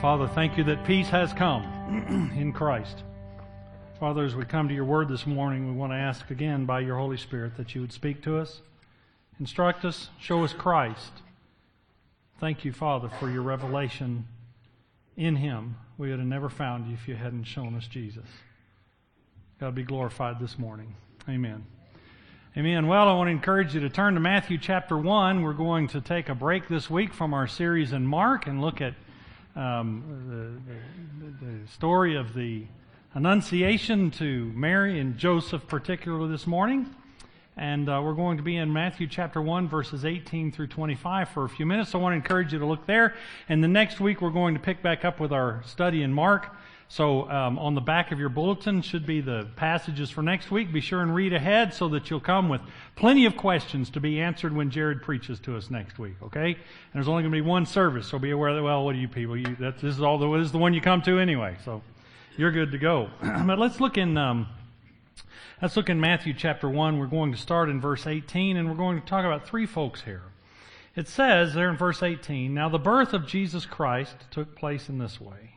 Father, thank you that peace has come in Christ. Father, as we come to your word this morning, we want to ask again by your Holy Spirit that you would speak to us, instruct us, show us Christ. Thank you, Father, for your revelation in him. We would have never found you if you hadn't shown us Jesus. God be glorified this morning. Amen. Amen. Well, I want to encourage you to turn to Matthew chapter 1. We're going to take a break this week from our series in Mark and look at um, the, the, the story of the Annunciation to Mary and Joseph, particularly this morning. And uh, we're going to be in Matthew chapter 1, verses 18 through 25 for a few minutes. So I want to encourage you to look there. And the next week, we're going to pick back up with our study in Mark. So um, on the back of your bulletin should be the passages for next week. Be sure and read ahead so that you'll come with plenty of questions to be answered when Jared preaches to us next week. Okay? And there's only going to be one service, so be aware that. Well, what are you people? You, this is all. The, this is the one you come to anyway. So you're good to go. but let's look in. Um, let's look in Matthew chapter one. We're going to start in verse 18, and we're going to talk about three folks here. It says there in verse 18, Now the birth of Jesus Christ took place in this way.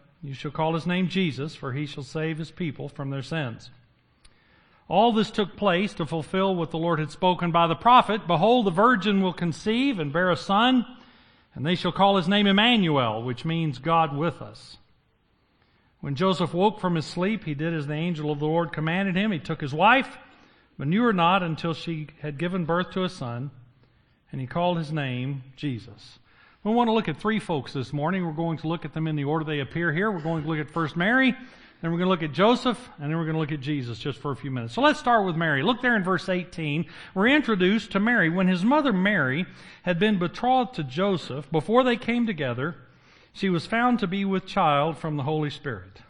you shall call his name Jesus, for he shall save his people from their sins. All this took place to fulfill what the Lord had spoken by the prophet. Behold, the virgin will conceive and bear a son, and they shall call his name Emmanuel, which means God with us. When Joseph woke from his sleep, he did as the angel of the Lord commanded him. He took his wife, but knew her not until she had given birth to a son, and he called his name Jesus. We want to look at three folks this morning. We're going to look at them in the order they appear here. We're going to look at first Mary, then we're going to look at Joseph, and then we're going to look at Jesus just for a few minutes. So let's start with Mary. Look there in verse 18. We're introduced to Mary. When his mother Mary had been betrothed to Joseph, before they came together, she was found to be with child from the Holy Spirit.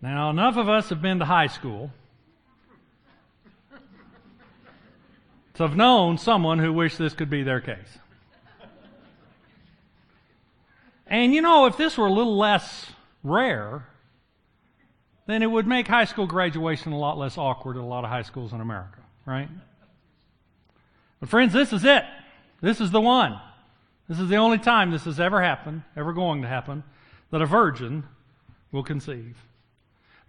Now, enough of us have been to high school to have known someone who wished this could be their case. And you know, if this were a little less rare, then it would make high school graduation a lot less awkward at a lot of high schools in America, right? But friends, this is it. This is the one. This is the only time this has ever happened, ever going to happen, that a virgin will conceive.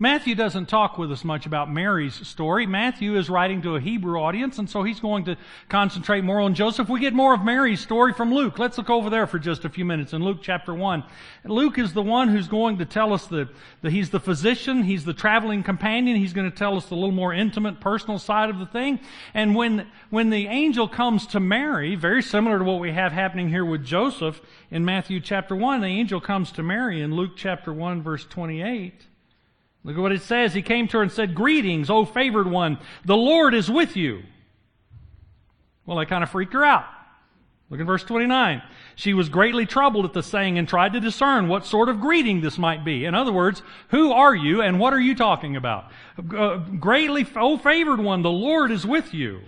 Matthew doesn't talk with us much about Mary's story. Matthew is writing to a Hebrew audience, and so he's going to concentrate more on Joseph. We get more of Mary's story from Luke. Let's look over there for just a few minutes in Luke chapter 1. Luke is the one who's going to tell us that he's the physician, he's the traveling companion, he's going to tell us the little more intimate, personal side of the thing. And when, when the angel comes to Mary, very similar to what we have happening here with Joseph in Matthew chapter 1, the angel comes to Mary in Luke chapter 1 verse 28. Look at what it says. He came to her and said, Greetings, O favored one. The Lord is with you. Well, that kind of freaked her out. Look at verse 29. She was greatly troubled at the saying and tried to discern what sort of greeting this might be. In other words, who are you and what are you talking about? Uh, greatly, O favored one, the Lord is with you.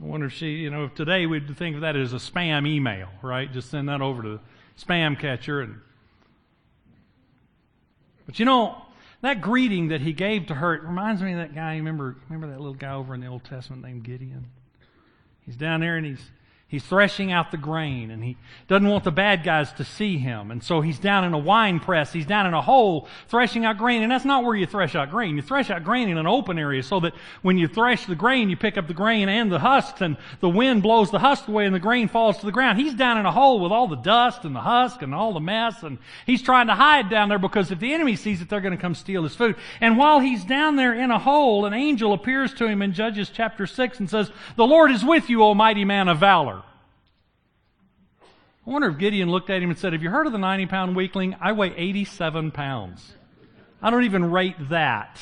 I wonder if she, you know, if today we'd think of that as a spam email, right? Just send that over to the spam catcher and but you know, that greeting that he gave to her, reminds me of that guy. Remember, remember that little guy over in the Old Testament named Gideon? He's down there and he's He's threshing out the grain and he doesn't want the bad guys to see him. And so he's down in a wine press. He's down in a hole threshing out grain. And that's not where you thresh out grain. You thresh out grain in an open area so that when you thresh the grain, you pick up the grain and the husks and the wind blows the husk away and the grain falls to the ground. He's down in a hole with all the dust and the husk and all the mess and he's trying to hide down there because if the enemy sees it, they're going to come steal his food. And while he's down there in a hole, an angel appears to him in Judges chapter 6 and says, The Lord is with you, O mighty man of valor. I wonder if Gideon looked at him and said, Have you heard of the 90 pound weakling? I weigh 87 pounds. I don't even rate that.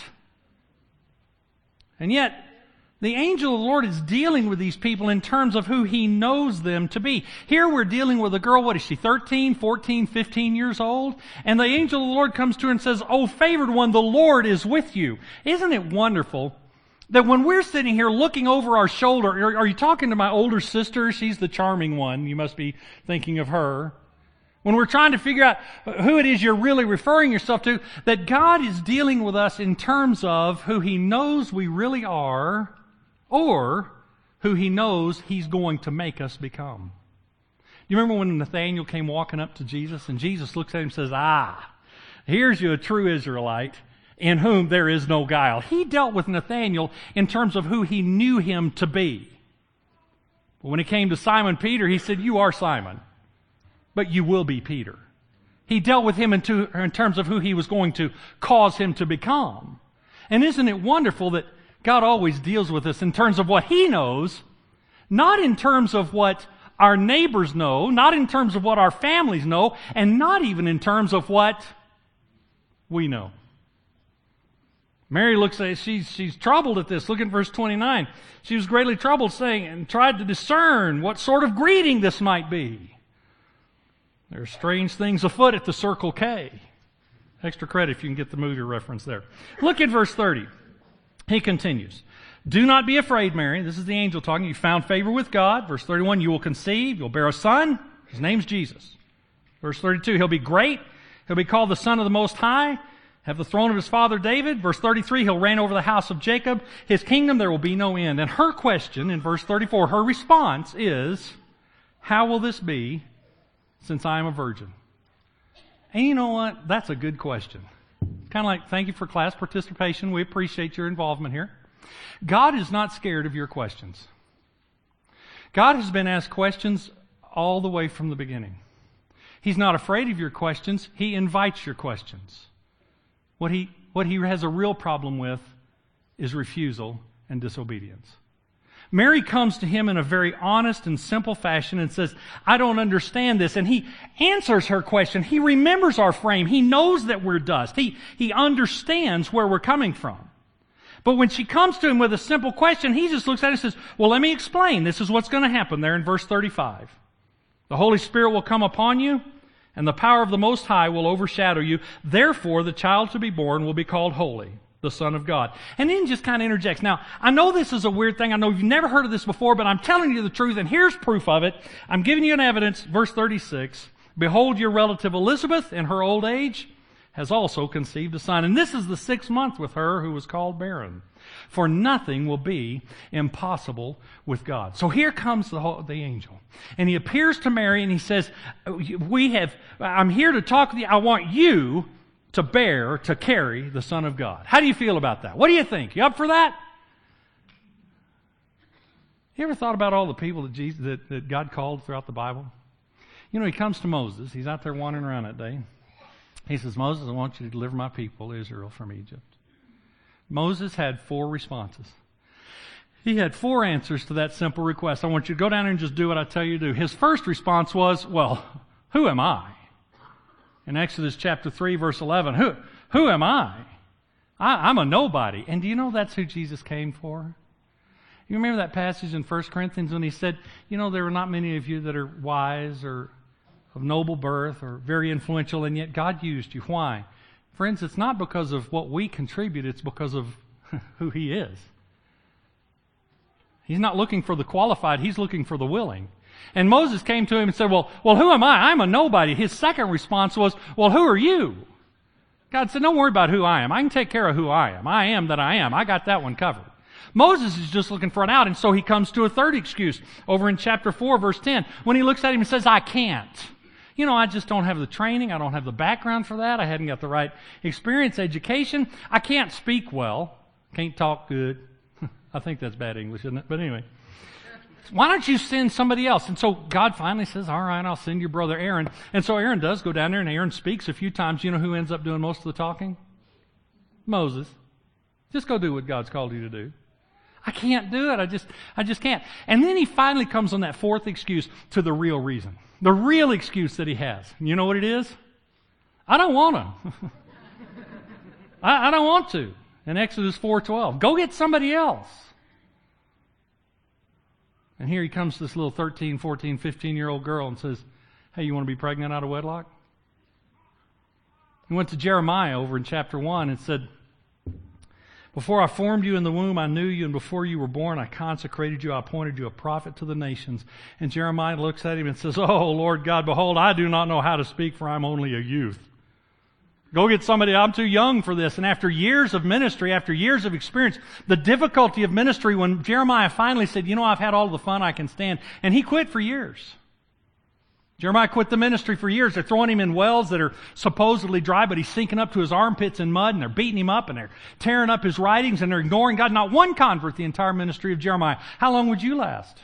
And yet, The angel of the Lord is dealing with these people in terms of who he knows them to be. Here we're dealing with a girl, what is she, 13, 14, 15 years old? And the angel of the Lord comes to her and says, Oh, favored one, the Lord is with you. Isn't it wonderful that when we're sitting here looking over our shoulder, are, are you talking to my older sister? She's the charming one. You must be thinking of her. When we're trying to figure out who it is you're really referring yourself to, that God is dealing with us in terms of who He knows we really are or who he knows he's going to make us become. You remember when Nathaniel came walking up to Jesus and Jesus looks at him and says, Ah, here's you a true Israelite in whom there is no guile. He dealt with Nathaniel in terms of who he knew him to be. But when it came to Simon Peter, he said, You are Simon, but you will be Peter. He dealt with him in, to, in terms of who he was going to cause him to become. And isn't it wonderful that God always deals with us in terms of what He knows, not in terms of what our neighbors know, not in terms of what our families know, and not even in terms of what we know. Mary looks at she's she's troubled at this. Look at verse 29. She was greatly troubled, saying, and tried to discern what sort of greeting this might be. There are strange things afoot at the Circle K. Extra credit if you can get the movie reference there. Look at verse 30. He continues. Do not be afraid, Mary. This is the angel talking. You found favor with God. Verse 31, you will conceive. You'll bear a son. His name's Jesus. Verse 32, he'll be great. He'll be called the Son of the Most High. Have the throne of his father David. Verse 33, he'll reign over the house of Jacob. His kingdom there will be no end. And her question in verse 34, her response is, How will this be since I am a virgin? And you know what? That's a good question. Kind of like, thank you for class participation. We appreciate your involvement here. God is not scared of your questions. God has been asked questions all the way from the beginning. He's not afraid of your questions. He invites your questions. What he, what he has a real problem with is refusal and disobedience. Mary comes to him in a very honest and simple fashion and says, I don't understand this. And he answers her question. He remembers our frame. He knows that we're dust. He, he understands where we're coming from. But when she comes to him with a simple question, he just looks at it and says, well, let me explain. This is what's going to happen there in verse 35. The Holy Spirit will come upon you and the power of the Most High will overshadow you. Therefore, the child to be born will be called holy the Son of God. And then just kind of interjects. Now, I know this is a weird thing. I know you've never heard of this before, but I'm telling you the truth, and here's proof of it. I'm giving you an evidence, verse 36. Behold, your relative Elizabeth, in her old age, has also conceived a son. And this is the sixth month with her who was called barren. For nothing will be impossible with God. So here comes the, whole, the angel. And he appears to Mary and he says, we have, I'm here to talk with you. I want you to bear, to carry the Son of God. How do you feel about that? What do you think? You up for that? You ever thought about all the people that, Jesus, that, that God called throughout the Bible? You know, he comes to Moses. He's out there wandering around that day. He says, Moses, I want you to deliver my people, Israel, from Egypt. Moses had four responses. He had four answers to that simple request. I want you to go down there and just do what I tell you to do. His first response was, Well, who am I? in Exodus chapter 3, verse 11. Who, who am I? I? I'm a nobody. And do you know that's who Jesus came for? You remember that passage in 1 Corinthians when he said, You know, there are not many of you that are wise or of noble birth or very influential, and yet God used you. Why? Friends, it's not because of what we contribute, it's because of who He is. He's not looking for the qualified, He's looking for the willing. And Moses came to him and said, well, well, who am I? I'm a nobody. His second response was, well, who are you? God said, don't worry about who I am. I can take care of who I am. I am that I am. I got that one covered. Moses is just looking for an out, and so he comes to a third excuse over in chapter 4, verse 10, when he looks at him and says, I can't. You know, I just don't have the training. I don't have the background for that. I hadn't got the right experience, education. I can't speak well. Can't talk good. I think that's bad English, isn't it? But anyway. Why don't you send somebody else? And so God finally says, All right, I'll send your brother Aaron. And so Aaron does go down there, and Aaron speaks a few times. You know who ends up doing most of the talking? Moses. Just go do what God's called you to do. I can't do it. I just, I just can't. And then he finally comes on that fourth excuse to the real reason. The real excuse that he has. You know what it is? I don't want to. I, I don't want to. In Exodus 4.12. Go get somebody else. And here he comes to this little 13, 14, 15 year old girl and says, Hey, you want to be pregnant out of wedlock? He went to Jeremiah over in chapter 1 and said, Before I formed you in the womb, I knew you, and before you were born, I consecrated you, I appointed you a prophet to the nations. And Jeremiah looks at him and says, Oh, Lord God, behold, I do not know how to speak, for I'm only a youth. Go get somebody, I'm too young for this. And after years of ministry, after years of experience, the difficulty of ministry, when Jeremiah finally said, You know, I've had all the fun I can stand, and he quit for years. Jeremiah quit the ministry for years. They're throwing him in wells that are supposedly dry, but he's sinking up to his armpits in mud, and they're beating him up, and they're tearing up his writings, and they're ignoring God. Not one convert the entire ministry of Jeremiah. How long would you last?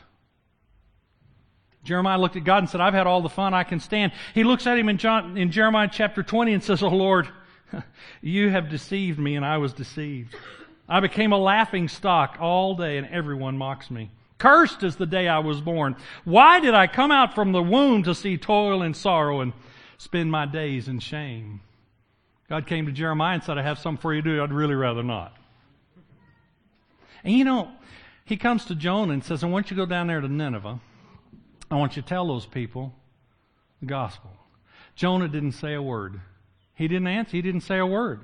Jeremiah looked at God and said, I've had all the fun I can stand. He looks at him in, John, in Jeremiah chapter 20 and says, Oh Lord, you have deceived me and I was deceived. I became a laughing stock all day and everyone mocks me. Cursed is the day I was born. Why did I come out from the womb to see toil and sorrow and spend my days in shame? God came to Jeremiah and said, I have something for you to do. I'd really rather not. And you know, he comes to Jonah and says, I want you to go down there to Nineveh I want you to tell those people the gospel. Jonah didn't say a word. He didn't answer. He didn't say a word.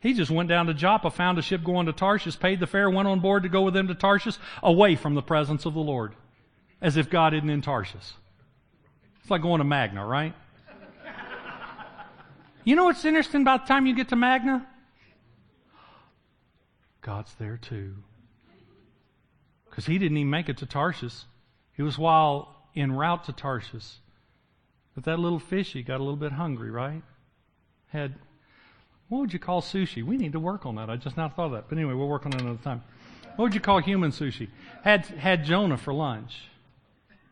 He just went down to Joppa, found a ship going to Tarshish, paid the fare, went on board to go with them to Tarshish, away from the presence of the Lord, as if God isn't in Tarshish. It's like going to Magna, right? You know what's interesting about the time you get to Magna? God's there too. Because he didn't even make it to Tarshish. It was while en route to Tarshish. But that little fishy got a little bit hungry, right? Had, what would you call sushi? We need to work on that. I just now thought of that. But anyway, we'll work on it another time. What would you call human sushi? Had, had Jonah for lunch.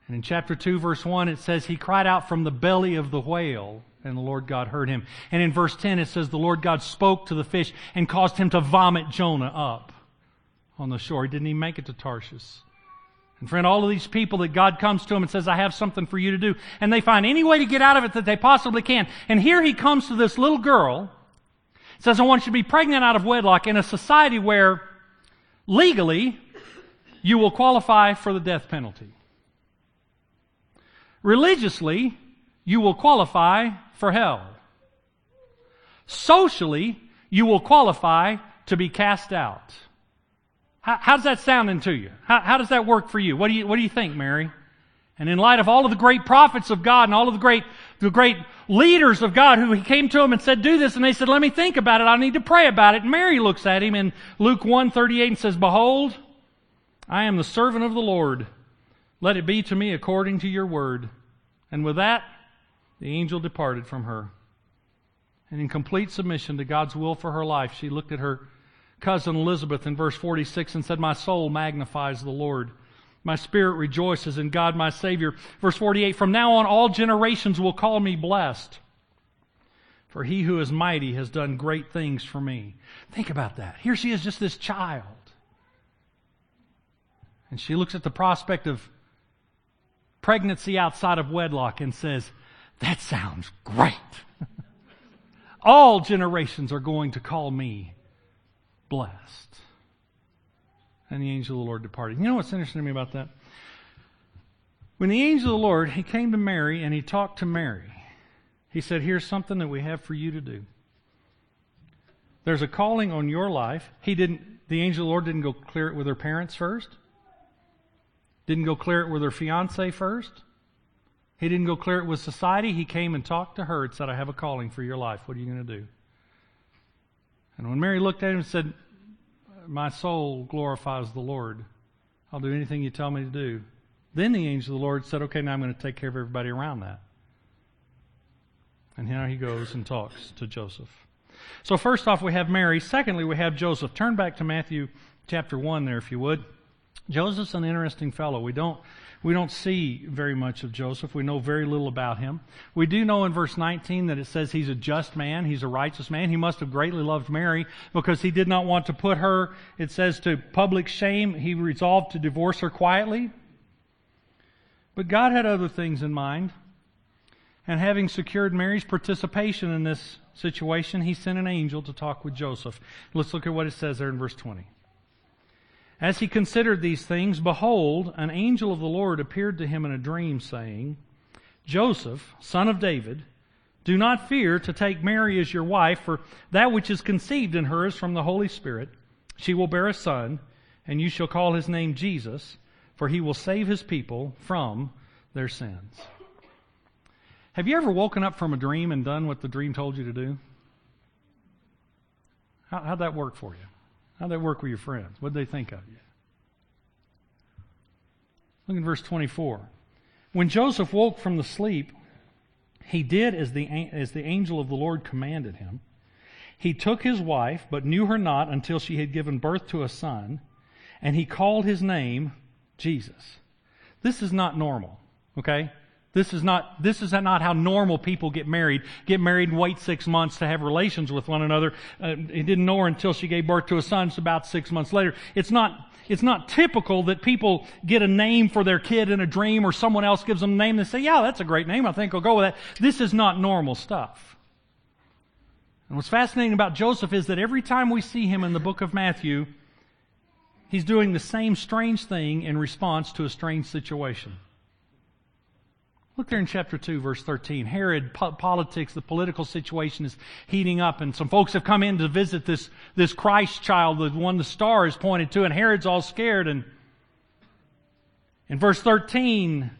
And in chapter 2, verse 1, it says, He cried out from the belly of the whale, and the Lord God heard him. And in verse 10, it says, The Lord God spoke to the fish and caused him to vomit Jonah up on the shore. He didn't even make it to Tarshish. And friend, all of these people that God comes to them and says, I have something for you to do. And they find any way to get out of it that they possibly can. And here he comes to this little girl, says, I want you to be pregnant out of wedlock in a society where legally you will qualify for the death penalty. Religiously, you will qualify for hell. Socially, you will qualify to be cast out. How, how's that sounding to you? How, how does that work for you? What do you, what do you think, Mary? And in light of all of the great prophets of God and all of the great, the great leaders of God who he came to him and said, do this. And they said, let me think about it. I need to pray about it. And Mary looks at him in Luke 1, 38 and says, behold, I am the servant of the Lord. Let it be to me according to your word. And with that, the angel departed from her. And in complete submission to God's will for her life, she looked at her cousin Elizabeth in verse 46 and said, My soul magnifies the Lord. My spirit rejoices in God my Savior. Verse 48, From now on all generations will call me blessed. For he who is mighty has done great things for me. Think about that. Here she is, just this child. And she looks at the prospect of pregnancy outside of wedlock and says, That sounds great. All generations are going to call me blessed. And the angel of the Lord departed. You know what's interesting to me about that? When the angel of the Lord, he came to Mary and he talked to Mary. He said, Here's something that we have for you to do. There's a calling on your life. He didn't, the angel of the Lord didn't go clear it with her parents first. Didn't go clear it with her fiance first. He didn't go clear it with society. He came and talked to her and said, I have a calling for your life. What are you going to do? And when Mary looked at him and said, My soul glorifies the Lord, I'll do anything you tell me to do. Then the angel of the Lord said, Okay, now I'm going to take care of everybody around that. And now he goes and talks to Joseph. So, first off, we have Mary. Secondly, we have Joseph. Turn back to Matthew chapter 1 there, if you would. Joseph's an interesting fellow. We don't we don't see very much of Joseph. We know very little about him. We do know in verse 19 that it says he's a just man, he's a righteous man. He must have greatly loved Mary because he did not want to put her, it says, to public shame. He resolved to divorce her quietly. But God had other things in mind. And having secured Mary's participation in this situation, he sent an angel to talk with Joseph. Let's look at what it says there in verse 20. As he considered these things, behold, an angel of the Lord appeared to him in a dream, saying, Joseph, son of David, do not fear to take Mary as your wife, for that which is conceived in her is from the Holy Spirit. She will bear a son, and you shall call his name Jesus, for he will save his people from their sins. Have you ever woken up from a dream and done what the dream told you to do? How, how'd that work for you? How'd that work with your friends? What'd they think of you? Look at verse 24. When Joseph woke from the sleep, he did as the, as the angel of the Lord commanded him. He took his wife, but knew her not until she had given birth to a son, and he called his name Jesus. This is not normal, okay? This is not, this is not how normal people get married. Get married and wait six months to have relations with one another. Uh, he didn't know her until she gave birth to a son. It's about six months later. It's not, it's not typical that people get a name for their kid in a dream or someone else gives them a name and they say, yeah, that's a great name. I think I'll go with that. This is not normal stuff. And what's fascinating about Joseph is that every time we see him in the book of Matthew, he's doing the same strange thing in response to a strange situation. Look there in chapter 2, verse 13. Herod, po- politics, the political situation is heating up, and some folks have come in to visit this, this Christ child, the one the star is pointed to, and Herod's all scared. And in verse 13,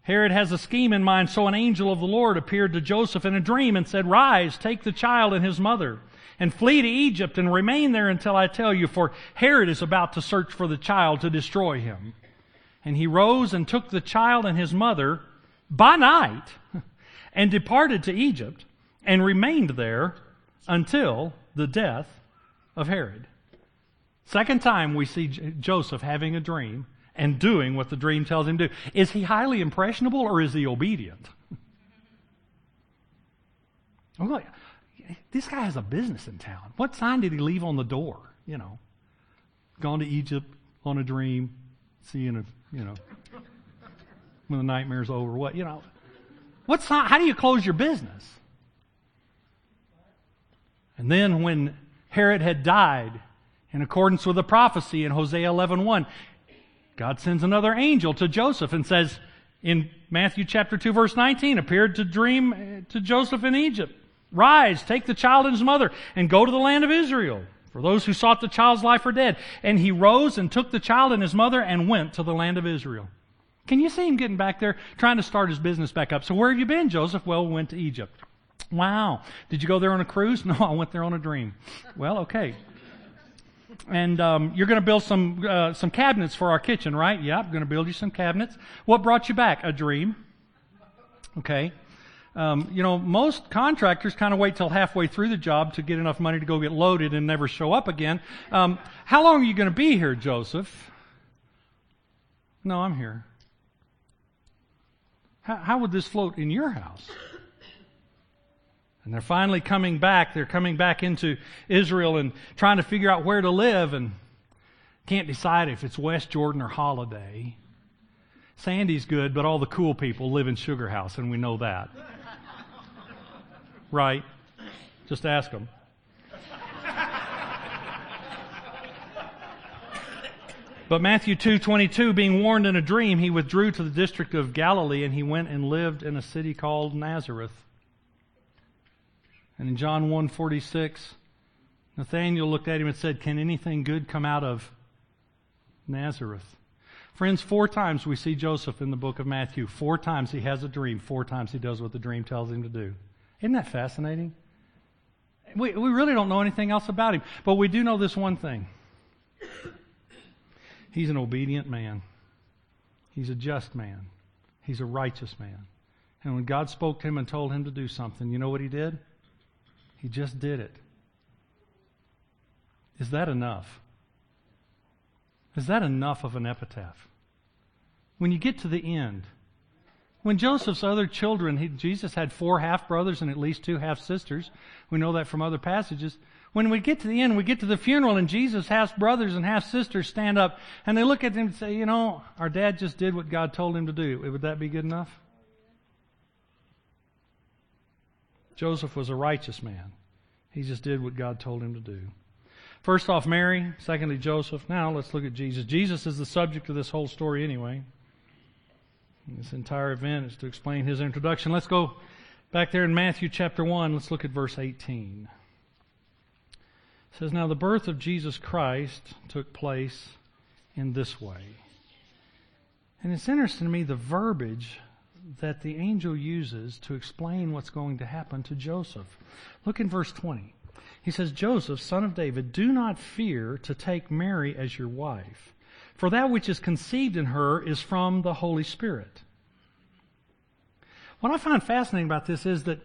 Herod has a scheme in mind, so an angel of the Lord appeared to Joseph in a dream and said, Rise, take the child and his mother, and flee to Egypt and remain there until I tell you, for Herod is about to search for the child to destroy him. And he rose and took the child and his mother by night and departed to Egypt and remained there until the death of Herod. Second time we see J- Joseph having a dream and doing what the dream tells him to do. Is he highly impressionable or is he obedient? Oh, I'm like, this guy has a business in town. What sign did he leave on the door? You know, gone to Egypt on a dream, seeing a, you know, when the nightmare's over. What, you know, what's, how do you close your business? And then when Herod had died, in accordance with the prophecy in Hosea 11.1, God sends another angel to Joseph and says, in Matthew chapter 2 verse 19, appeared to dream eh, to Joseph in Egypt. Rise, take the child and his mother, and go to the land of Israel. For those who sought the child's life are dead. And he rose and took the child and his mother and went to the land of Israel. Can you see him getting back there, trying to start his business back up? So where have you been, Joseph? Well, we went to Egypt. Wow. Did you go there on a cruise? No, I went there on a dream. Well, okay. And um, you're going to build some uh, some cabinets for our kitchen, right? Yeah, I'm going to build you some cabinets. What brought you back? A dream. Okay. Um, you know, most contractors kind of wait till halfway through the job to get enough money to go get loaded and never show up again. Um, how long are you going to be here, Joseph? No, I'm here. How, how would this float in your house? And they're finally coming back. They're coming back into Israel and trying to figure out where to live and can't decide if it's West Jordan or Holladay. Sandy's good, but all the cool people live in Sugar House, and we know that. right? Just ask them. But Matthew 2:22 being warned in a dream he withdrew to the district of Galilee and he went and lived in a city called Nazareth. And in John 1:46 Nathanael looked at him and said, "Can anything good come out of Nazareth?" Friends, four times we see Joseph in the book of Matthew. Four times he has a dream. Four times he does what the dream tells him to do. Isn't that fascinating? We, we really don't know anything else about him, but we do know this one thing. He's an obedient man. He's a just man. He's a righteous man. And when God spoke to him and told him to do something, you know what he did? He just did it. Is that enough? Is that enough of an epitaph? When you get to the end, when Joseph's other children, he, Jesus had four half brothers and at least two half sisters. We know that from other passages. When we get to the end, we get to the funeral, and Jesus' half brothers and half sisters stand up and they look at him and say, You know, our dad just did what God told him to do. Would that be good enough? Joseph was a righteous man. He just did what God told him to do. First off, Mary. Secondly, Joseph. Now let's look at Jesus. Jesus is the subject of this whole story anyway. This entire event is to explain his introduction. Let's go back there in Matthew chapter 1. Let's look at verse 18. It says, Now the birth of Jesus Christ took place in this way. And it's interesting to me the verbiage that the angel uses to explain what's going to happen to Joseph. Look in verse 20. He says, Joseph, son of David, do not fear to take Mary as your wife, for that which is conceived in her is from the Holy Spirit. What I find fascinating about this is that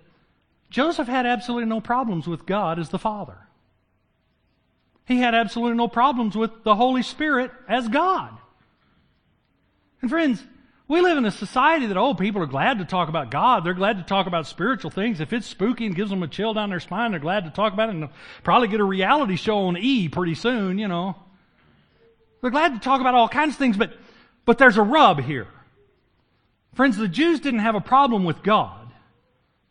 Joseph had absolutely no problems with God as the Father. He had absolutely no problems with the Holy Spirit as God. And friends, we live in a society that, oh, people are glad to talk about God. They're glad to talk about spiritual things. If it's spooky and gives them a chill down their spine, they're glad to talk about it and probably get a reality show on E pretty soon, you know. They're glad to talk about all kinds of things, but, but there's a rub here. Friends, the Jews didn't have a problem with God.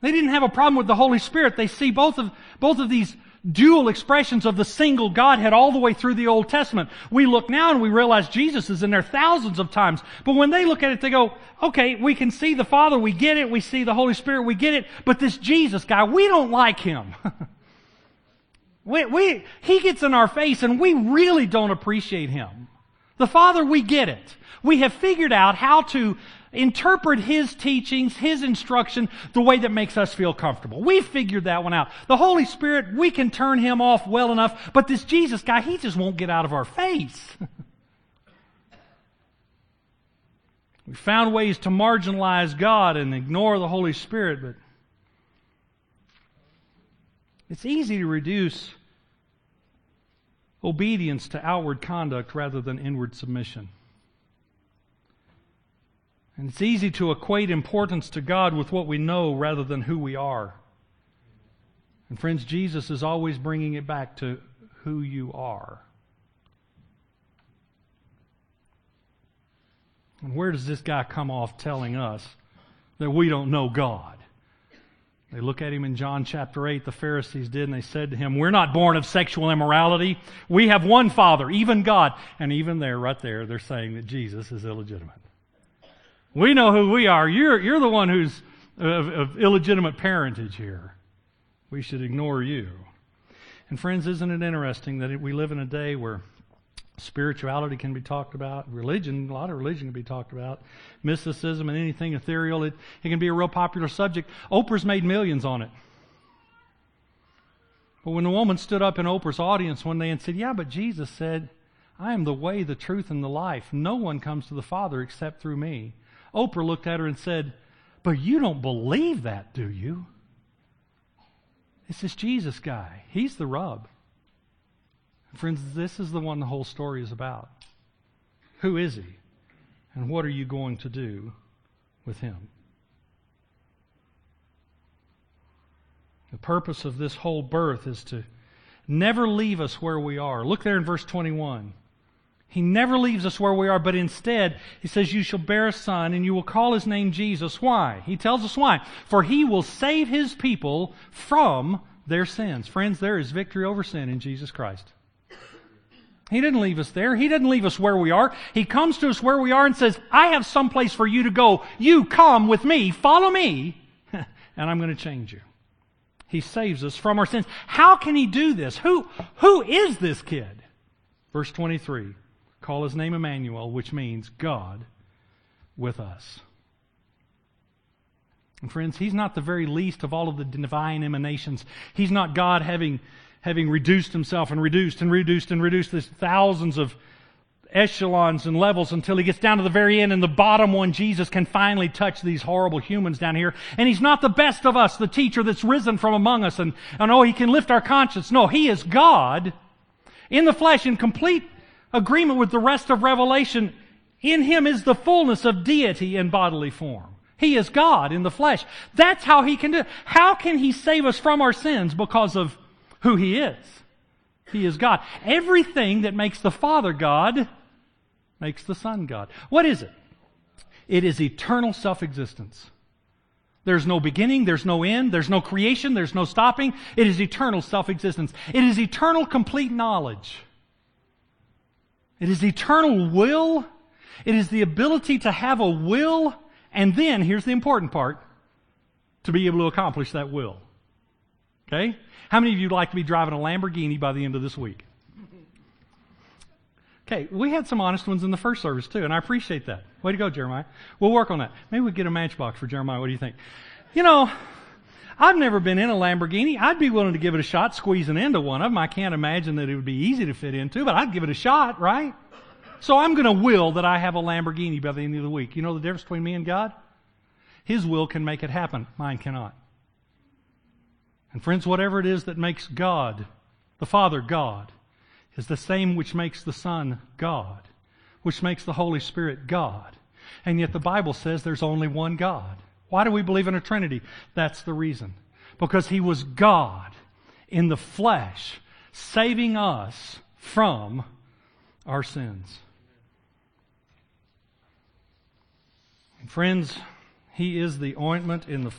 They didn't have a problem with the Holy Spirit. They see both of, both of these dual expressions of the single Godhead all the way through the Old Testament. We look now and we realize Jesus is in there thousands of times. But when they look at it, they go, okay, we can see the Father, we get it, we see the Holy Spirit, we get it, but this Jesus guy, we don't like him. we, we, he gets in our face and we really don't appreciate him. The Father, we get it. We have figured out how to interpret His teachings, His instruction, the way that makes us feel comfortable. We've figured that one out. The Holy Spirit, we can turn Him off well enough, but this Jesus guy, He just won't get out of our face. we found ways to marginalize God and ignore the Holy Spirit, but it's easy to reduce obedience to outward conduct rather than inward submission. And it's easy to equate importance to God with what we know rather than who we are. And friends, Jesus is always bringing it back to who you are. And where does this guy come off telling us that we don't know God? They look at him in John chapter 8, the Pharisees did, and they said to him, We're not born of sexual immorality. We have one Father, even God. And even there, right there, they're saying that Jesus is illegitimate. We know who we are. You're, you're the one who's of, of illegitimate parentage here. We should ignore you. And friends, isn't it interesting that we live in a day where spirituality can be talked about, religion, a lot of religion can be talked about, mysticism and anything ethereal, it, it can be a real popular subject. Oprah's made millions on it. But when the woman stood up in Oprah's audience one day and said, Yeah, but Jesus said, I am the way, the truth, and the life. No one comes to the Father except through me. Oprah looked at her and said, But you don't believe that, do you? It's this Jesus guy. He's the rub. Friends, this is the one the whole story is about. Who is he? And what are you going to do with him? The purpose of this whole birth is to never leave us where we are. Look there in verse 21. He never leaves us where we are, but instead, he says, You shall bear a son, and you will call his name Jesus. Why? He tells us why. For he will save his people from their sins. Friends, there is victory over sin in Jesus Christ. He didn't leave us there. He didn't leave us where we are. He comes to us where we are and says, I have some place for you to go. You come with me. Follow me, and I'm going to change you. He saves us from our sins. How can he do this? Who, who is this kid? Verse 23. Call his name Emmanuel, which means God with us. And friends, he's not the very least of all of the divine emanations. He's not God having, having reduced himself and reduced and reduced and reduced this thousands of echelons and levels until he gets down to the very end and the bottom one, Jesus can finally touch these horrible humans down here. And he's not the best of us, the teacher that's risen from among us and, and oh, he can lift our conscience. No, he is God in the flesh in complete agreement with the rest of Revelation, in him is the fullness of deity in bodily form. He is God in the flesh. That's how he can do it. How can he save us from our sins? Because of who he is. He is God. Everything that makes the Father God makes the Son God. What is it? It is eternal self existence. There's no beginning, there's no end, there's no creation, there's no stopping. It is eternal self existence. It is eternal complete knowledge. It is eternal will. It is the ability to have a will, and then, here's the important part, to be able to accomplish that will. Okay? How many of you would like to be driving a Lamborghini by the end of this week? Okay, we had some honest ones in the first service too, and I appreciate that. Way to go, Jeremiah. We'll work on that. Maybe we get a matchbox for Jeremiah. What do you think? You know, I've never been in a Lamborghini. I'd be willing to give it a shot squeezing into one of them. I can't imagine that it would be easy to fit into, but I'd give it a shot, right? So I'm going to will that I have a Lamborghini by the end of the week. You know the difference between me and God? His will can make it happen. Mine cannot. And friends, whatever it is that makes God, the Father, God, is the same which makes the Son God, which makes the Holy Spirit God. And yet the Bible says there's only one God. Why do we believe in a Trinity? That's the reason. Because He was God in the flesh, saving us from our sins. And friends, He is the ointment in the,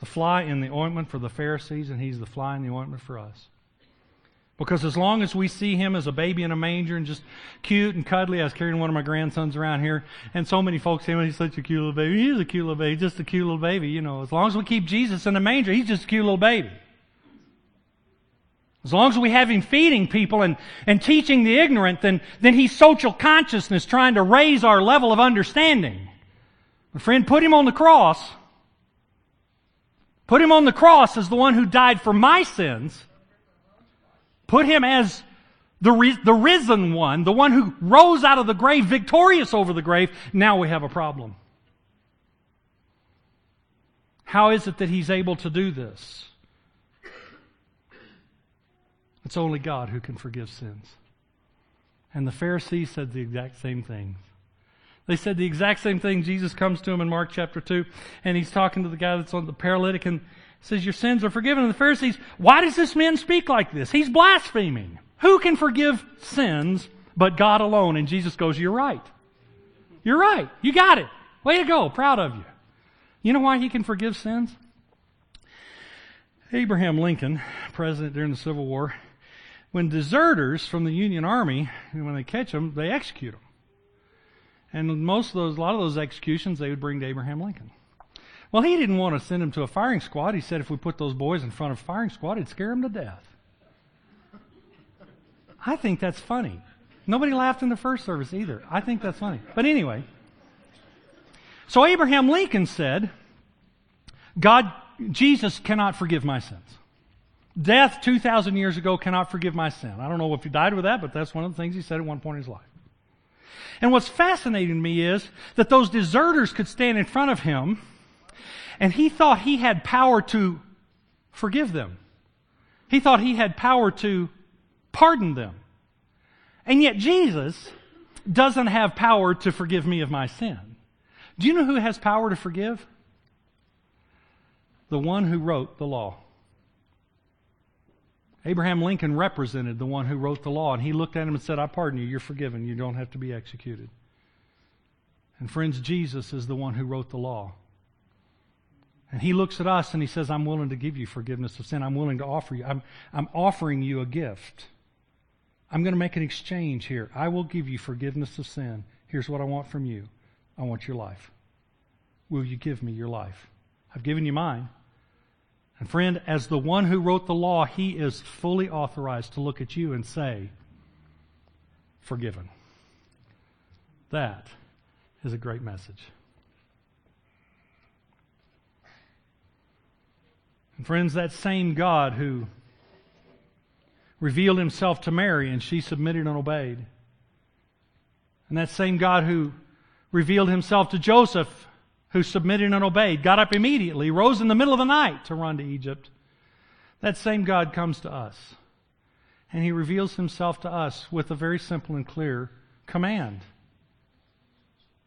the fly in the ointment for the Pharisees, and He's the fly in the ointment for us. Because as long as we see him as a baby in a manger and just cute and cuddly, I was carrying one of my grandsons around here, and so many folks say, he's such a cute little baby. He's a cute little baby, just a cute little baby. You know, as long as we keep Jesus in the manger, he's just a cute little baby. As long as we have him feeding people and, and teaching the ignorant, then, then he's social consciousness trying to raise our level of understanding. My friend, put him on the cross. Put him on the cross as the one who died for my sins Put him as the, the risen one, the one who rose out of the grave victorious over the grave. Now we have a problem. How is it that he's able to do this? It's only God who can forgive sins. And the Pharisees said the exact same thing. They said the exact same thing. Jesus comes to them in Mark chapter 2, and he's talking to the guy that's on the paralytic, and says, Your sins are forgiven. And the Pharisees, why does this man speak like this? He's blaspheming. Who can forgive sins but God alone? And Jesus goes, You're right. You're right. You got it. Way to go. Proud of you. You know why he can forgive sins? Abraham Lincoln, president during the Civil War, when deserters from the Union Army, when they catch them, they execute them. And most of those, a lot of those executions, they would bring to Abraham Lincoln. Well, he didn't want to send them to a firing squad. He said if we put those boys in front of a firing squad, it'd scare them to death. I think that's funny. Nobody laughed in the first service either. I think that's funny. But anyway, so Abraham Lincoln said, God, Jesus cannot forgive my sins. Death 2,000 years ago cannot forgive my sin. I don't know if he died with that, but that's one of the things he said at one point in his life. And what's fascinating to me is that those deserters could stand in front of him and he thought he had power to forgive them. He thought he had power to pardon them. And yet Jesus doesn't have power to forgive me of my sin. Do you know who has power to forgive? The one who wrote the law. Abraham Lincoln represented the one who wrote the law, and he looked at him and said, I pardon you, you're forgiven, you don't have to be executed. And friends, Jesus is the one who wrote the law. And he looks at us and he says, I'm willing to give you forgiveness of sin. I'm willing to offer you. I'm, I'm offering you a gift. I'm going to make an exchange here. I will give you forgiveness of sin. Here's what I want from you I want your life. Will you give me your life? I've given you mine. And friend, as the one who wrote the law, he is fully authorized to look at you and say, Forgiven. That is a great message. And friends, that same God who revealed himself to Mary and she submitted and obeyed. And that same God who revealed himself to Joseph who submitted and obeyed, got up immediately, rose in the middle of the night to run to Egypt. That same God comes to us. And he reveals himself to us with a very simple and clear command.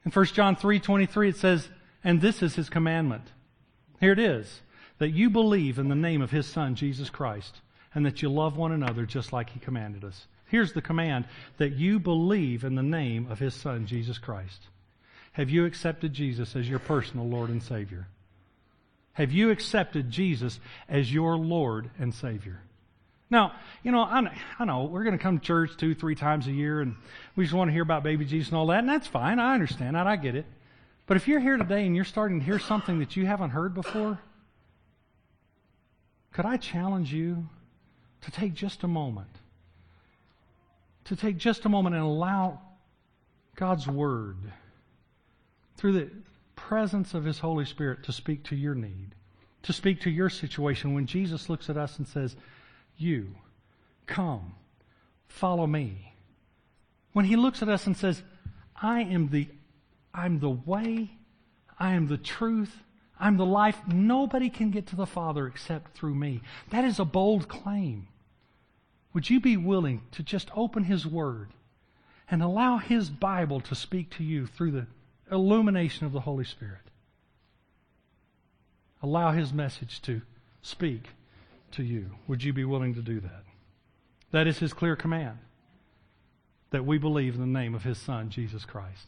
In 1 John 3:23 it says, "And this is his commandment." Here it is that you believe in the name of His Son, Jesus Christ, and that you love one another just like He commanded us. Here's the command that you believe in the name of His Son, Jesus Christ. Have you accepted Jesus as your personal Lord and Savior? Have you accepted Jesus as your Lord and Savior? Now, you know, I, know we're going to come to church two, three times a year, and we just want to hear about baby Jesus and all that, and that's fine. I understand that. I get it. But if you're here today and you're starting to hear something that you haven't heard before, could I challenge you to take just a moment? To take just a moment and allow God's Word through the presence of His Holy Spirit to speak to your need, to speak to your situation. When Jesus looks at us and says, You, come, follow me. When He looks at us and says, I am the, I'm the way, I am the truth, I'm the life. Nobody can get to the Father except through me. That is a bold claim. Would you be willing to just open His Word and allow His Bible to speak to you through the illumination of the Holy Spirit? Allow His message to speak to you. Would you be willing to do that? That is His clear command that we believe in the name of His Son, Jesus Christ.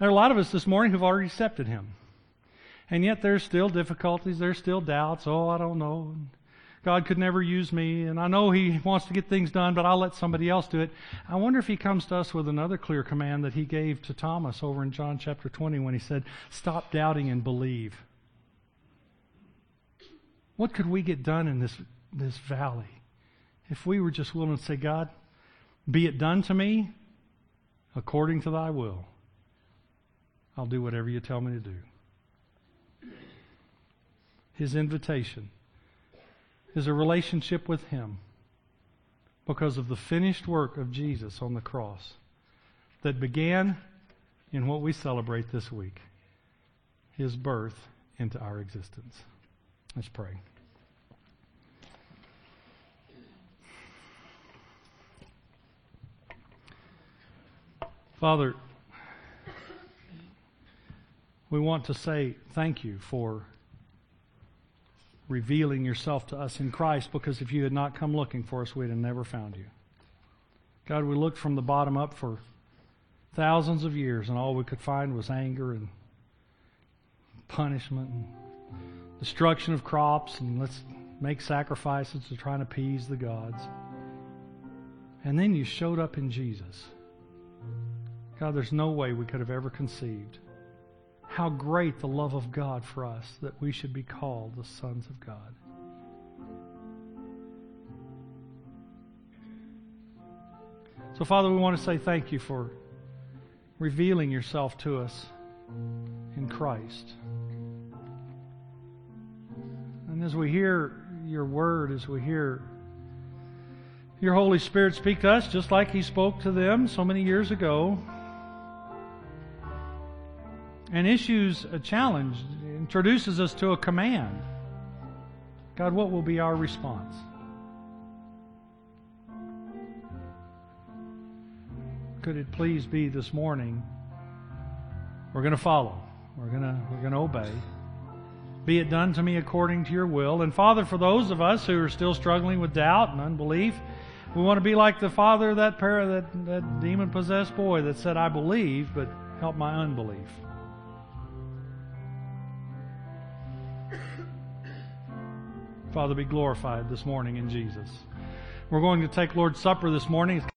There are a lot of us this morning who've already accepted Him. And yet there's still difficulties, there's still doubts. Oh, I don't know. God could never use me, and I know He wants to get things done, but I'll let somebody else do it. I wonder if He comes to us with another clear command that He gave to Thomas over in John chapter 20 when He said, Stop doubting and believe. What could we get done in this, this valley if we were just willing to say, God, be it done to me according to thy will? I'll do whatever you tell me to do his invitation is a relationship with him because of the finished work of Jesus on the cross that began in what we celebrate this week his birth into our existence. Let's pray. Father, we want to say thank you for revealing yourself to us in Christ because if you had not come looking for us, we'd have never found you. God, we looked from the bottom up for thousands of years, and all we could find was anger and punishment and destruction of crops, and let's make sacrifices to try and appease the gods. And then you showed up in Jesus. God, there's no way we could have ever conceived how great the love of God for us that we should be called the sons of God. So, Father, we want to say thank you for revealing yourself to us in Christ. And as we hear your word, as we hear your Holy Spirit speak to us, just like He spoke to them so many years ago, and issues a challenge, introduces us to a command. God, what will be our response? Could it please be this morning? We're going to follow. We're going to we're going to obey. Be it done to me according to your will. And Father, for those of us who are still struggling with doubt and unbelief, we want to be like the father of that that, that demon possessed boy that said, I believe, but help my unbelief. Father, be glorified this morning in Jesus. We're going to take Lord's Supper this morning.